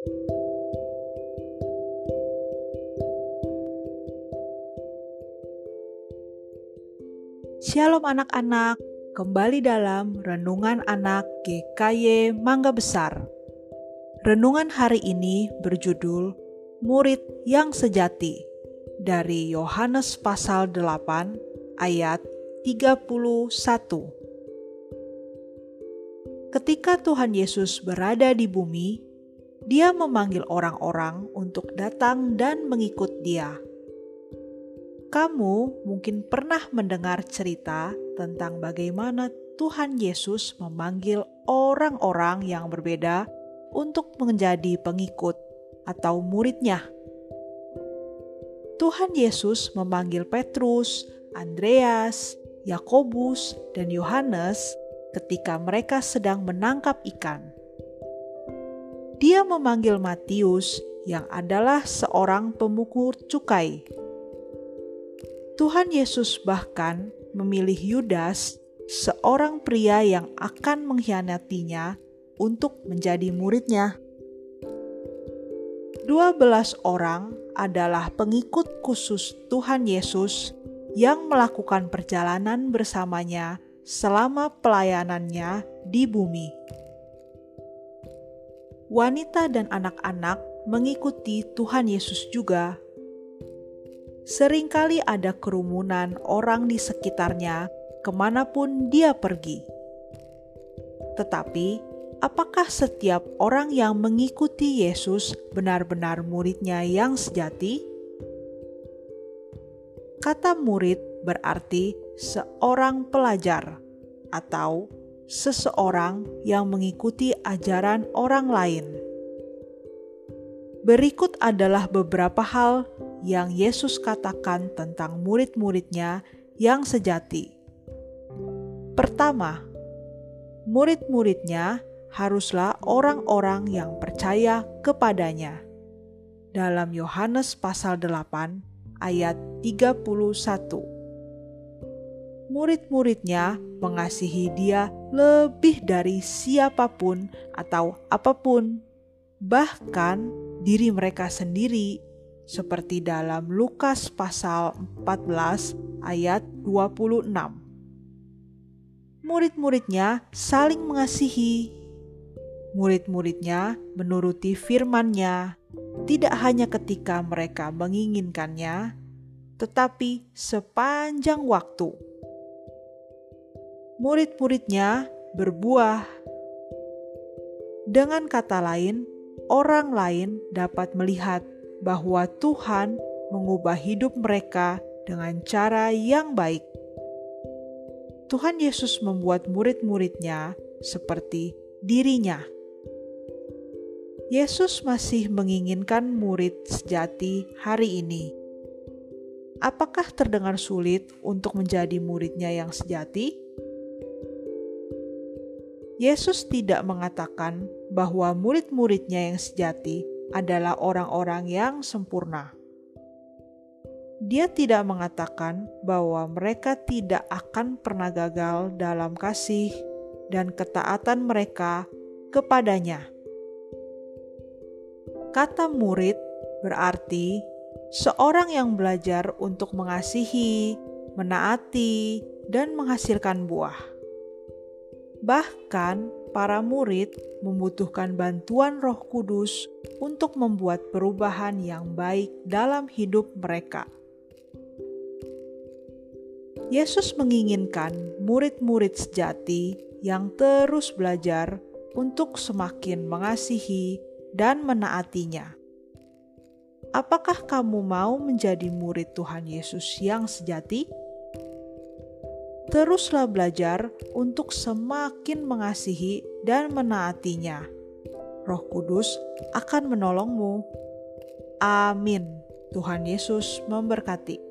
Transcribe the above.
Shalom anak-anak, kembali dalam Renungan Anak GKY Mangga Besar. Renungan hari ini berjudul Murid yang Sejati dari Yohanes pasal 8 ayat 31. Ketika Tuhan Yesus berada di bumi, Dia memanggil orang-orang untuk datang dan mengikut Dia kamu mungkin pernah mendengar cerita tentang bagaimana Tuhan Yesus memanggil orang-orang yang berbeda untuk menjadi pengikut atau muridnya. Tuhan Yesus memanggil Petrus, Andreas, Yakobus, dan Yohanes ketika mereka sedang menangkap ikan. Dia memanggil Matius, yang adalah seorang pemukur cukai Tuhan Yesus bahkan memilih Yudas, seorang pria yang akan mengkhianatinya, untuk menjadi muridnya. Dua belas orang adalah pengikut khusus Tuhan Yesus yang melakukan perjalanan bersamanya selama pelayanannya di bumi. Wanita dan anak-anak mengikuti Tuhan Yesus juga sering kali ada kerumunan orang di sekitarnya ke mana pun dia pergi. Tetapi, apakah setiap orang yang mengikuti Yesus benar-benar muridnya yang sejati? Kata murid berarti seorang pelajar atau seseorang yang mengikuti ajaran orang lain. Berikut adalah beberapa hal yang Yesus katakan tentang murid-muridnya yang sejati. Pertama, murid-muridnya haruslah orang-orang yang percaya kepadanya. Dalam Yohanes pasal 8 ayat 31. Murid-muridnya mengasihi dia lebih dari siapa pun atau apa pun, bahkan diri mereka sendiri seperti dalam Lukas pasal 14 ayat 26. Murid-muridnya saling mengasihi. Murid-muridnya menuruti firman-Nya tidak hanya ketika mereka menginginkannya, tetapi sepanjang waktu. Murid-muridnya berbuah. Dengan kata lain, orang lain dapat melihat bahwa Tuhan mengubah hidup mereka dengan cara yang baik. Tuhan Yesus membuat murid-muridnya seperti dirinya. Yesus masih menginginkan murid sejati hari ini. Apakah terdengar sulit untuk menjadi muridnya yang sejati? Yesus tidak mengatakan bahwa murid-muridnya yang sejati adalah orang-orang yang sempurna. Dia tidak mengatakan bahwa mereka tidak akan pernah gagal dalam kasih dan ketaatan mereka kepadanya. Kata murid berarti seorang yang belajar untuk mengasihi, menaati, dan menghasilkan buah. Bahkan, para murid membutuhkan bantuan Roh Kudus untuk membuat perubahan yang baik dalam hidup mereka. Yesus menginginkan murid-murid sejati yang terus belajar untuk semakin mengasihi dan menaatinya. Apakah kamu mau menjadi murid Tuhan Yesus yang sejati? Teruslah belajar untuk semakin mengasihi dan menaatinya. Roh Kudus akan menolongmu. Amin. Tuhan Yesus memberkati.